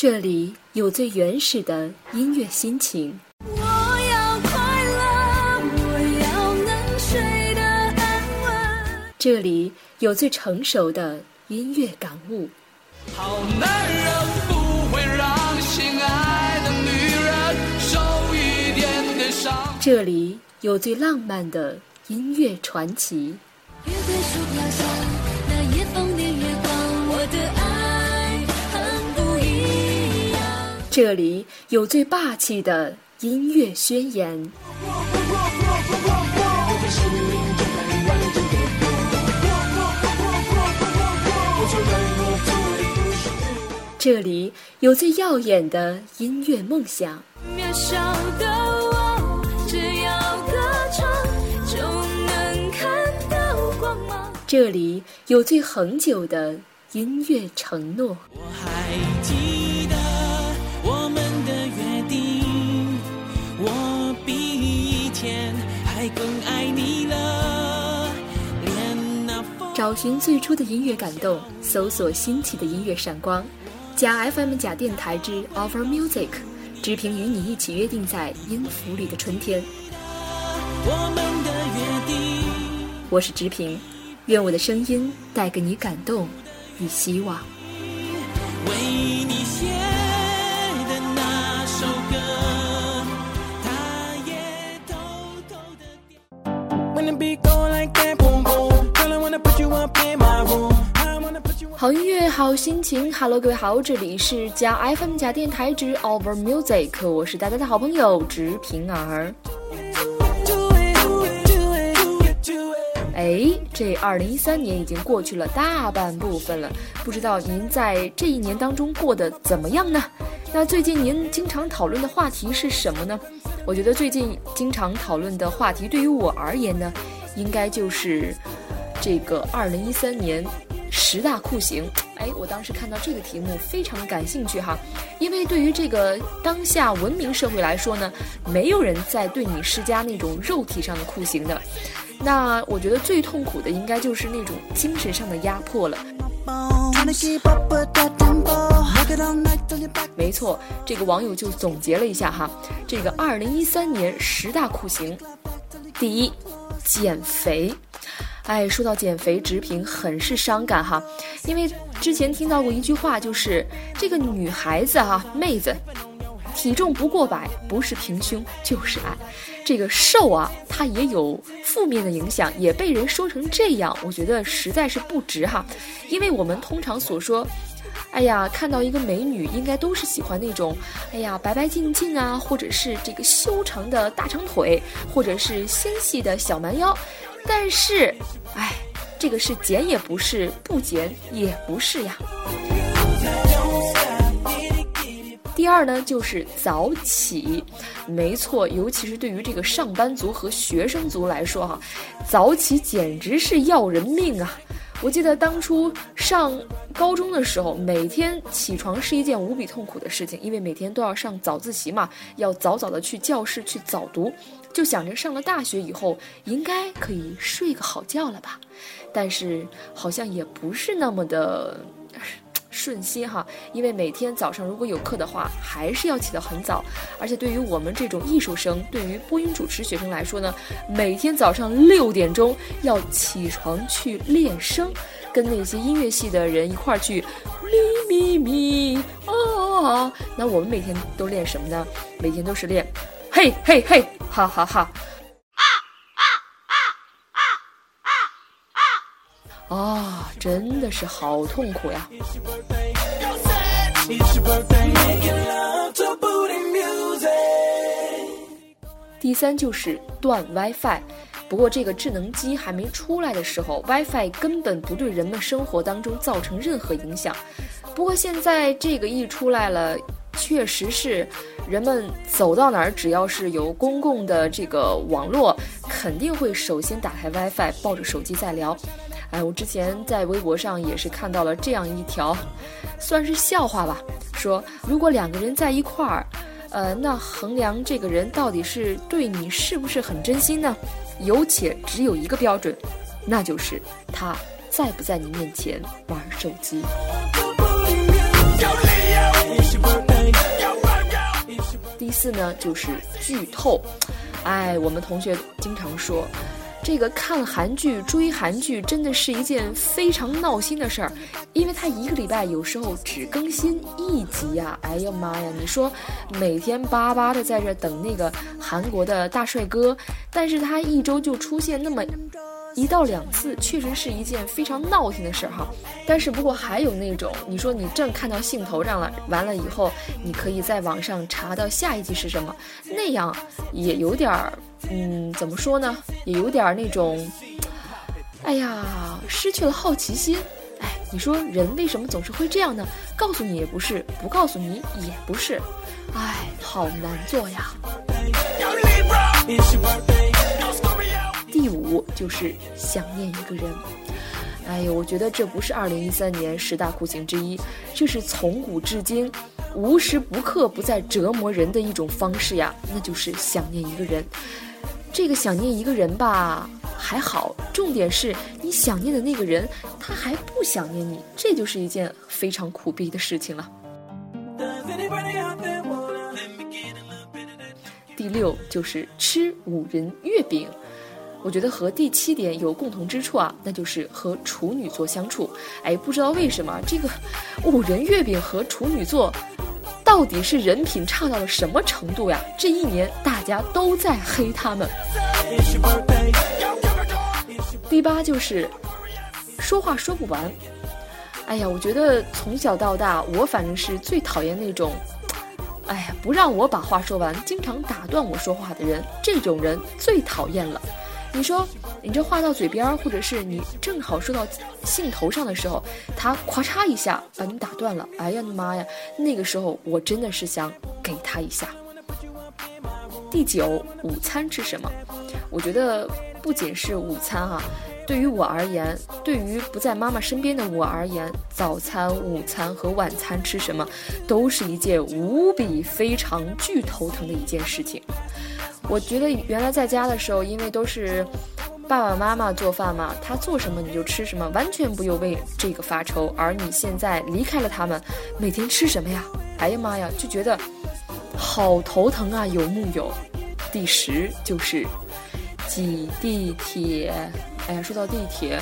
这里有最原始的音乐心情。我要快乐，我要能睡得安稳。这里有最成熟的音乐感悟。好男人不会让心爱的女人受一点点伤。这里有最浪漫的音乐传奇。月桂树飘下这里有最霸气的音乐宣言。这里有最耀眼的音乐梦想。渺小的我，只要歌唱就能看到光芒。这里有最恒久的音乐承诺。我还记找寻最初的音乐感动，搜索新奇的音乐闪光。假 FM 假电台之 Offer Music，直平与你一起约定在音符里的春天。我们的约定。我是直平，愿我的声音带给你感动与希望。为你写好音乐，好心情。Hello，各位好，这里是假 FM 假电台之 Over Music，我是大家的好朋友直平儿。哎，这二零一三年已经过去了大半部分了，不知道您在这一年当中过得怎么样呢？那最近您经常讨论的话题是什么呢？我觉得最近经常讨论的话题，对于我而言呢，应该就是这个二零一三年十大酷刑。哎，我当时看到这个题目非常感兴趣哈，因为对于这个当下文明社会来说呢，没有人在对你施加那种肉体上的酷刑的。那我觉得最痛苦的应该就是那种精神上的压迫了。没错，这个网友就总结了一下哈，这个二零一三年十大酷刑，第一，减肥。哎，说到减肥，直评很是伤感哈，因为之前听到过一句话，就是这个女孩子哈，妹子，体重不过百，不是平胸就是矮。这个瘦啊，它也有负面的影响，也被人说成这样，我觉得实在是不值哈。因为我们通常所说，哎呀，看到一个美女，应该都是喜欢那种，哎呀，白白净净啊，或者是这个修长的大长腿，或者是纤细的小蛮腰。但是，哎，这个是减也不是，不减也不是呀。第二呢，就是早起，没错，尤其是对于这个上班族和学生族来说哈，早起简直是要人命啊！我记得当初上高中的时候，每天起床是一件无比痛苦的事情，因为每天都要上早自习嘛，要早早的去教室去早读，就想着上了大学以后应该可以睡个好觉了吧，但是好像也不是那么的。顺心哈，因为每天早上如果有课的话，还是要起得很早，而且对于我们这种艺术生，对于播音主持学生来说呢，每天早上六点钟要起床去练声，跟那些音乐系的人一块儿去咪咪咪啊。那我们每天都练什么呢？每天都是练嘿嘿嘿，哈哈哈。啊，真的是好痛苦呀！第三就是断 WiFi，不过这个智能机还没出来的时候，WiFi 根本不对人们生活当中造成任何影响。不过现在这个一出来了，确实是人们走到哪儿，只要是有公共的这个网络，肯定会首先打开 WiFi，抱着手机在聊。哎，我之前在微博上也是看到了这样一条，算是笑话吧，说如果两个人在一块儿。呃，那衡量这个人到底是对你是不是很真心呢？有且只有一个标准，那就是他在不在你面前玩手机。第四呢就是剧透。哎，我们同学经常说。这个看韩剧、追韩剧真的是一件非常闹心的事儿，因为它一个礼拜有时候只更新一集呀！哎呀妈呀，你说每天巴巴的在这等那个韩国的大帅哥，但是他一周就出现那么一到两次，确实是一件非常闹心的事儿哈。但是不过还有那种，你说你正看到兴头上了，完了以后你可以在网上查到下一集是什么，那样也有点儿。嗯，怎么说呢？也有点那种，哎呀，失去了好奇心。哎，你说人为什么总是会这样呢？告诉你也不是，不告诉你也不是，哎，好难做呀。第五就是想念一个人。哎呦，我觉得这不是二零一三年十大酷刑之一，这是从古至今无时不刻不在折磨人的一种方式呀，那就是想念一个人。这个想念一个人吧，还好。重点是你想念的那个人，他还不想念你，这就是一件非常苦逼的事情了。第六就是吃五仁月饼，我觉得和第七点有共同之处啊，那就是和处女座相处。哎，不知道为什么这个五仁月饼和处女座。到底是人品差到了什么程度呀？这一年大家都在黑他们。第八就是说话说不完。哎呀，我觉得从小到大，我反正是最讨厌那种，哎呀，不让我把话说完，经常打断我说话的人。这种人最讨厌了。你说，你这话到嘴边，或者是你正好说到兴头上的时候，他咵嚓一下把你打断了。哎呀，你妈呀！那个时候我真的是想给他一下。第九，午餐吃什么？我觉得不仅是午餐啊，对于我而言，对于不在妈妈身边的我而言，早餐、午餐和晚餐吃什么，都是一件无比非常巨头疼的一件事情。我觉得原来在家的时候，因为都是爸爸妈妈做饭嘛，他做什么你就吃什么，完全不用为这个发愁。而你现在离开了他们，每天吃什么呀？哎呀妈呀，就觉得好头疼啊！有木有？第十就是挤地铁。哎呀，说到地铁，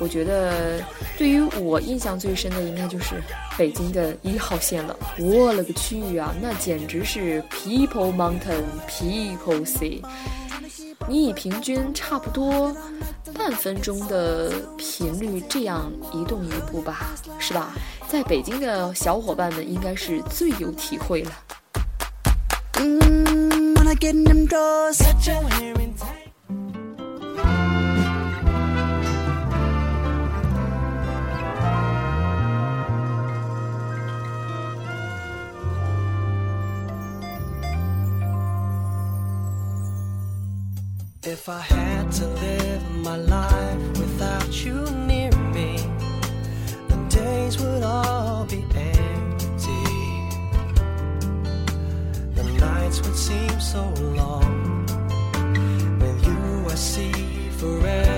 我觉得对于我印象最深的应该就是北京的一号线了。我了个去啊，那简直是 People Mountain People Sea。你以平均差不多半分钟的频率这样移动一步吧，是吧？在北京的小伙伴们应该是最有体会了。If I had to live my life without you near me, the days would all be empty. The nights would seem so long. With you, I see forever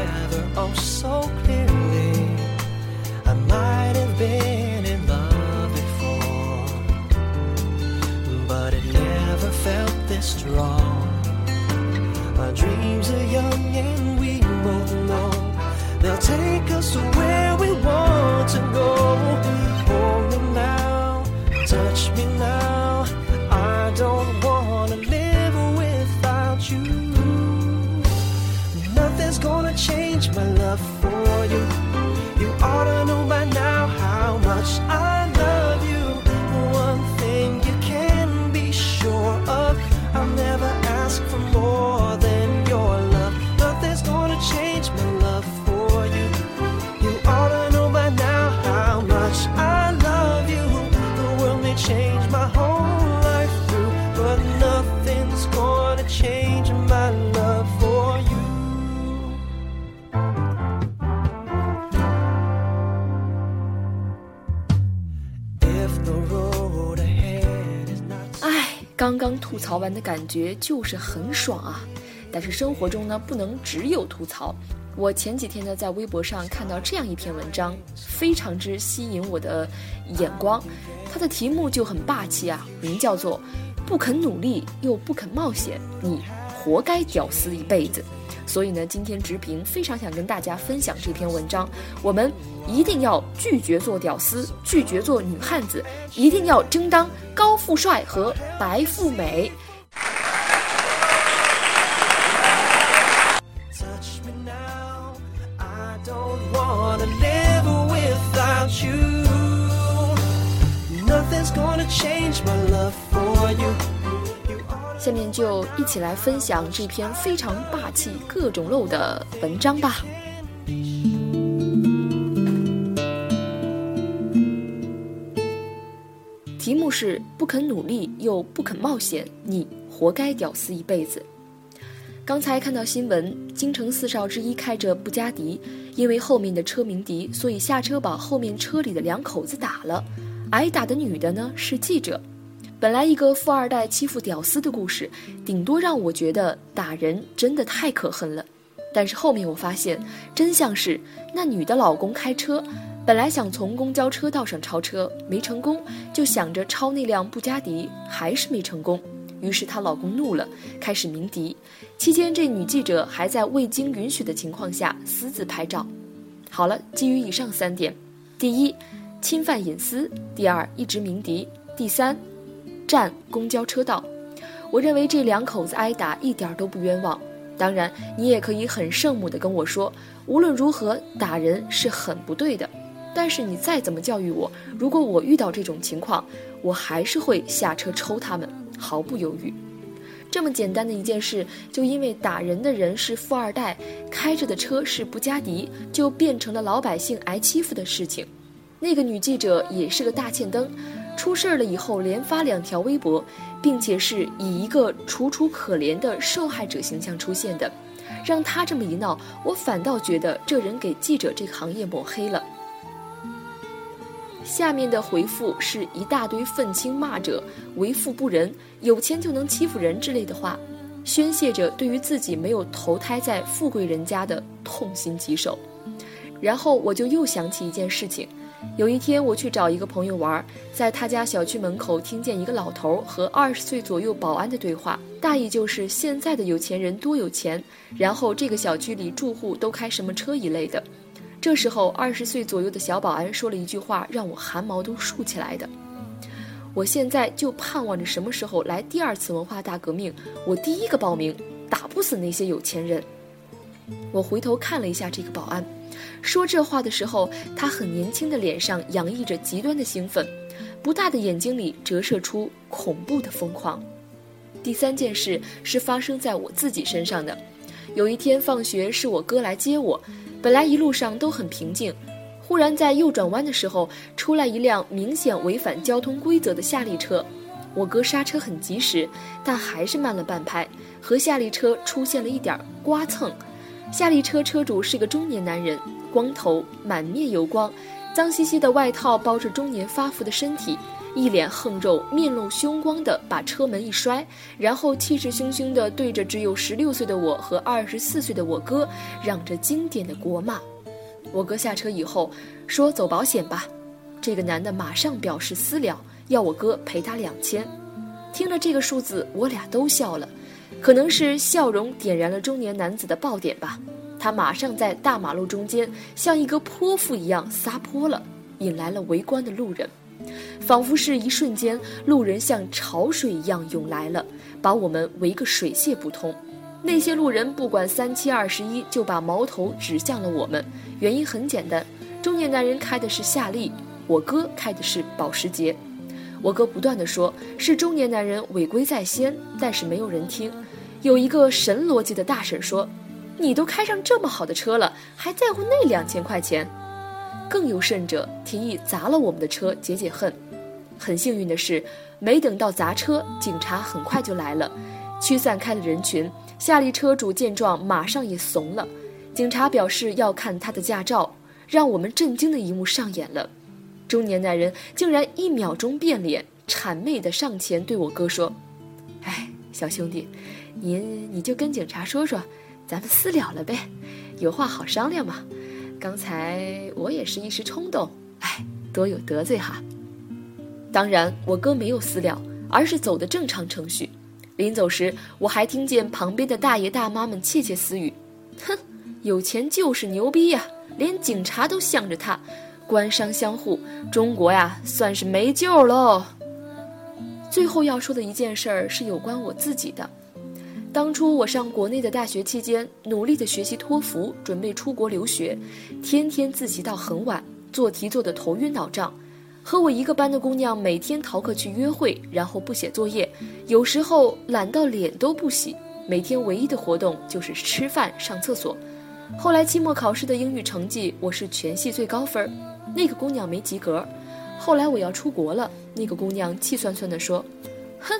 us where we want to go. 刚刚吐槽完的感觉就是很爽啊！但是生活中呢，不能只有吐槽。我前几天呢，在微博上看到这样一篇文章，非常之吸引我的眼光。它的题目就很霸气啊，名叫做“不肯努力又不肯冒险，你活该屌丝一辈子。所以呢，今天直评非常想跟大家分享这篇文章。我们一定要拒绝做屌丝，拒绝做女汉子，一定要争当高富帅和白富美。Touch me 下面就一起来分享这篇非常霸气、各种漏的文章吧。题目是“不肯努力又不肯冒险，你活该屌丝一辈子”。刚才看到新闻，京城四少之一开着布加迪，因为后面的车鸣笛，所以下车把后面车里的两口子打了。挨打的女的呢是记者。本来一个富二代欺负屌丝的故事，顶多让我觉得打人真的太可恨了。但是后面我发现，真相是那女的老公开车，本来想从公交车道上超车，没成功，就想着超那辆布加迪，还是没成功。于是她老公怒了，开始鸣笛。期间，这女记者还在未经允许的情况下私自拍照。好了，基于以上三点：第一，侵犯隐私；第二，一直鸣笛；第三，占公交车道。我认为这两口子挨打一点都不冤枉。当然，你也可以很圣母的跟我说，无论如何打人是很不对的。但是你再怎么教育我，如果我遇到这种情况，我还是会下车抽他们，毫不犹豫。这么简单的一件事，就因为打人的人是富二代，开着的车是布加迪，就变成了老百姓挨欺负的事情。那个女记者也是个大欠灯，出事儿了以后连发两条微博，并且是以一个楚楚可怜的受害者形象出现的，让他这么一闹，我反倒觉得这人给记者这个行业抹黑了。下面的回复是一大堆愤青骂者为富不仁、有钱就能欺负人之类的话，宣泄着对于自己没有投胎在富贵人家的痛心疾首。然后我就又想起一件事情，有一天我去找一个朋友玩，在他家小区门口听见一个老头和二十岁左右保安的对话，大意就是现在的有钱人多有钱，然后这个小区里住户都开什么车一类的。这时候，二十岁左右的小保安说了一句话，让我汗毛都竖起来的。我现在就盼望着什么时候来第二次文化大革命，我第一个报名，打不死那些有钱人。我回头看了一下这个保安，说这话的时候，他很年轻的脸上洋溢着极端的兴奋，不大的眼睛里折射出恐怖的疯狂。第三件事是发生在我自己身上的。有一天放学是我哥来接我，本来一路上都很平静，忽然在右转弯的时候出来一辆明显违反交通规则的夏利车，我哥刹车很及时，但还是慢了半拍，和夏利车出现了一点刮蹭。夏利车车主是个中年男人，光头，满面油光，脏兮兮的外套包着中年发福的身体。一脸横肉、面露凶光的把车门一摔，然后气势汹汹地对着只有十六岁的我和二十四岁的我哥嚷着经典的国骂。我哥下车以后说：“走保险吧。”这个男的马上表示私了，要我哥赔他两千。听了这个数字，我俩都笑了，可能是笑容点燃了中年男子的爆点吧。他马上在大马路中间像一个泼妇一样撒泼了，引来了围观的路人。仿佛是一瞬间，路人像潮水一样涌来了，把我们围个水泄不通。那些路人不管三七二十一，就把矛头指向了我们。原因很简单，中年男人开的是夏利，我哥开的是保时捷。我哥不断地说，是中年男人违规在先，但是没有人听。有一个神逻辑的大婶说：“你都开上这么好的车了，还在乎那两千块钱？”更有甚者，提议砸了我们的车解解恨。很幸运的是，没等到砸车，警察很快就来了，驱散开了人群。夏利车主见状，马上也怂了。警察表示要看他的驾照。让我们震惊的一幕上演了：中年男人竟然一秒钟变脸，谄媚地上前对我哥说：“哎，小兄弟，您你就跟警察说说，咱们私了了呗，有话好商量嘛。刚才我也是一时冲动，哎，多有得罪哈。”当然，我哥没有私了，而是走的正常程序。临走时，我还听见旁边的大爷大妈们窃窃私语：“哼，有钱就是牛逼呀，连警察都向着他，官商相护，中国呀算是没救喽。”最后要说的一件事儿是有关我自己的。当初我上国内的大学期间，努力的学习托福，准备出国留学，天天自习到很晚，做题做得头晕脑胀。和我一个班的姑娘每天逃课去约会，然后不写作业，有时候懒到脸都不洗。每天唯一的活动就是吃饭、上厕所。后来期末考试的英语成绩，我是全系最高分儿，那个姑娘没及格。后来我要出国了，那个姑娘气酸酸地说：“哼，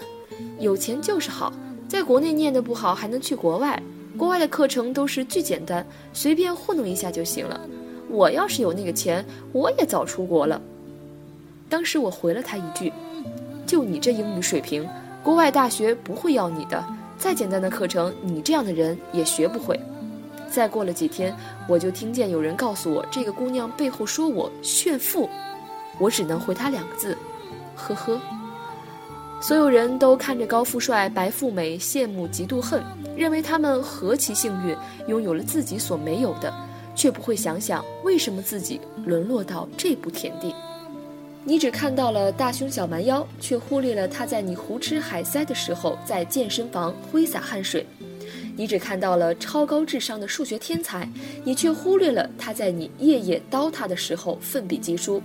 有钱就是好，在国内念得不好还能去国外，国外的课程都是巨简单，随便糊弄一下就行了。我要是有那个钱，我也早出国了。”当时我回了她一句：“就你这英语水平，国外大学不会要你的。再简单的课程，你这样的人也学不会。”再过了几天，我就听见有人告诉我，这个姑娘背后说我炫富，我只能回她两个字：呵呵。所有人都看着高富帅、白富美，羡慕、嫉妒、恨，认为他们何其幸运，拥有了自己所没有的，却不会想想为什么自己沦落到这步田地。你只看到了大胸小蛮腰，却忽略了他在你胡吃海塞的时候在健身房挥洒汗水；你只看到了超高智商的数学天才，你却忽略了他在你夜夜刀他的时候奋笔疾书；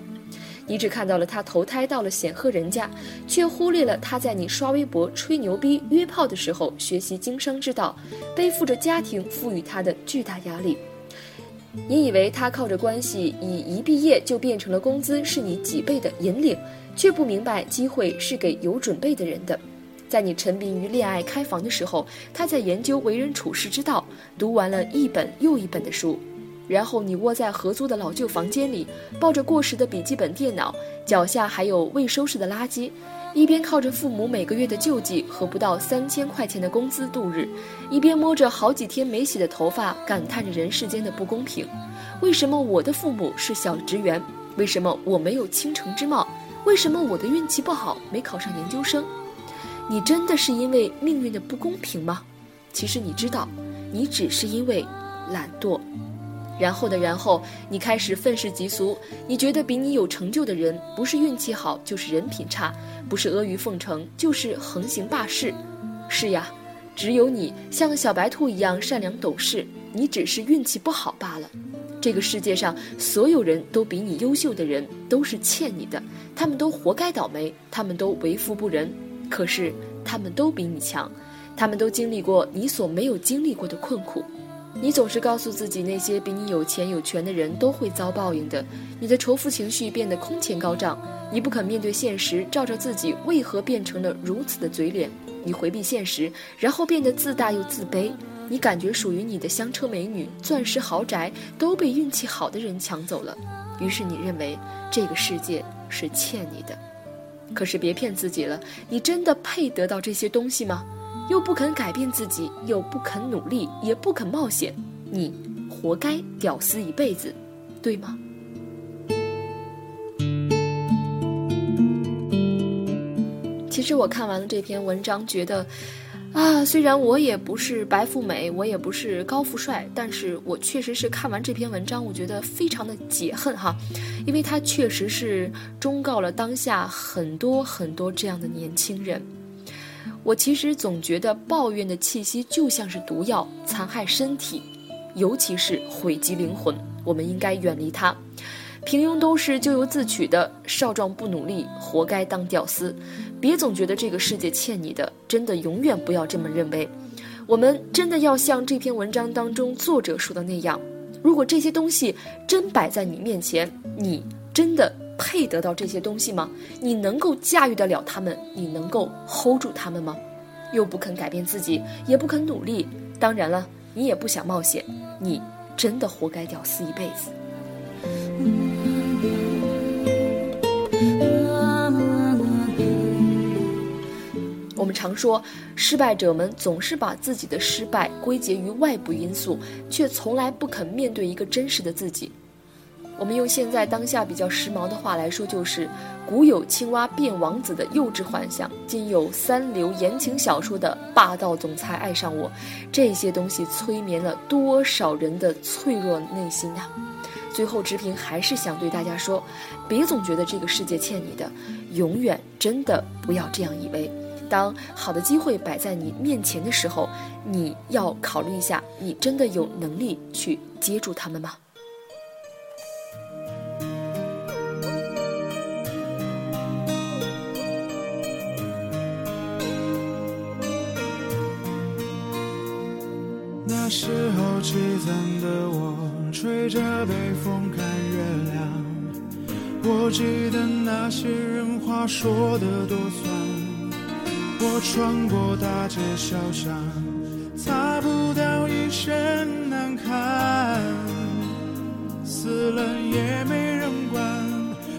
你只看到了他投胎到了显赫人家，却忽略了他在你刷微博吹牛逼约炮的时候学习经商之道，背负着家庭赋予他的巨大压力。你以为他靠着关系，以一毕业就变成了工资是你几倍的引领，却不明白机会是给有准备的人的。在你沉迷于恋爱开房的时候，他在研究为人处世之道，读完了一本又一本的书。然后你窝在合租的老旧房间里，抱着过时的笔记本电脑，脚下还有未收拾的垃圾。一边靠着父母每个月的救济和不到三千块钱的工资度日，一边摸着好几天没洗的头发，感叹着人世间的不公平。为什么我的父母是小职员？为什么我没有倾城之貌？为什么我的运气不好，没考上研究生？你真的是因为命运的不公平吗？其实你知道，你只是因为懒惰。然后的然后，你开始愤世嫉俗。你觉得比你有成就的人，不是运气好，就是人品差，不是阿谀奉承，就是横行霸市。是呀，只有你像小白兔一样善良懂事，你只是运气不好罢了。这个世界上所有人都比你优秀的人，都是欠你的，他们都活该倒霉，他们都为富不仁。可是他们都比你强，他们都经历过你所没有经历过的困苦。你总是告诉自己，那些比你有钱有权的人都会遭报应的。你的仇富情绪变得空前高涨，你不肯面对现实，照着自己为何变成了如此的嘴脸。你回避现实，然后变得自大又自卑。你感觉属于你的香车美女、钻石豪宅都被运气好的人抢走了，于是你认为这个世界是欠你的。可是别骗自己了，你真的配得到这些东西吗？又不肯改变自己，又不肯努力，也不肯冒险，你活该屌丝一辈子，对吗？其实我看完了这篇文章，觉得，啊，虽然我也不是白富美，我也不是高富帅，但是我确实是看完这篇文章，我觉得非常的解恨哈，因为它确实是忠告了当下很多很多这样的年轻人。我其实总觉得抱怨的气息就像是毒药，残害身体，尤其是毁及灵魂。我们应该远离它。平庸都是咎由自取的，少壮不努力，活该当屌丝。别总觉得这个世界欠你的，真的永远不要这么认为。我们真的要像这篇文章当中作者说的那样，如果这些东西真摆在你面前，你真的。配得到这些东西吗？你能够驾驭得了他们？你能够 hold 住他们吗？又不肯改变自己，也不肯努力，当然了，你也不想冒险，你真的活该屌丝一辈子。我我们常说，失败者们总是把自己的失败归结于外部因素，却从来不肯面对一个真实的自己。我们用现在当下比较时髦的话来说，就是古有青蛙变王子的幼稚幻想，今有三流言情小说的霸道总裁爱上我，这些东西催眠了多少人的脆弱内心呐、最后，直平还是想对大家说，别总觉得这个世界欠你的，永远真的不要这样以为。当好的机会摆在你面前的时候，你要考虑一下，你真的有能力去接住他们吗？那时候凄惨的我，吹着北风看月亮。我记得那些人话说的多酸。我穿过大街小巷，擦不到一身难堪。死了也没人管，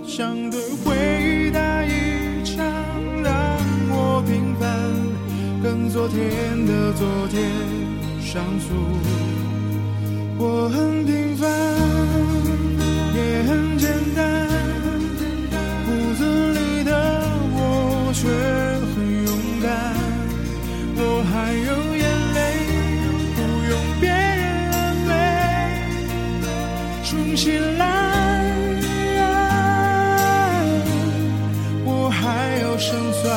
想对回忆打一枪，让我平凡，跟昨天的昨天相处。我很平凡，也很简单，骨子里的我却。还有眼泪，不用别人安慰。重新来，我还要胜算。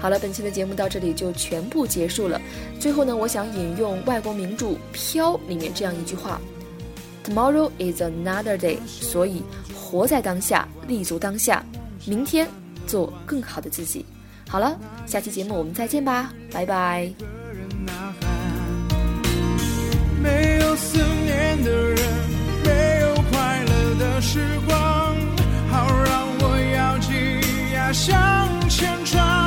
好了，本期的节目到这里就全部结束了。最后呢，我想引用外国名著《飘》里面这样一句话：“Tomorrow is another day。”所以，活在当下，立足当下，明天做更好的自己。好了，下期节目我们再见吧，拜拜。没有思念的人，没有快乐的时光，好让我咬紧牙向前闯。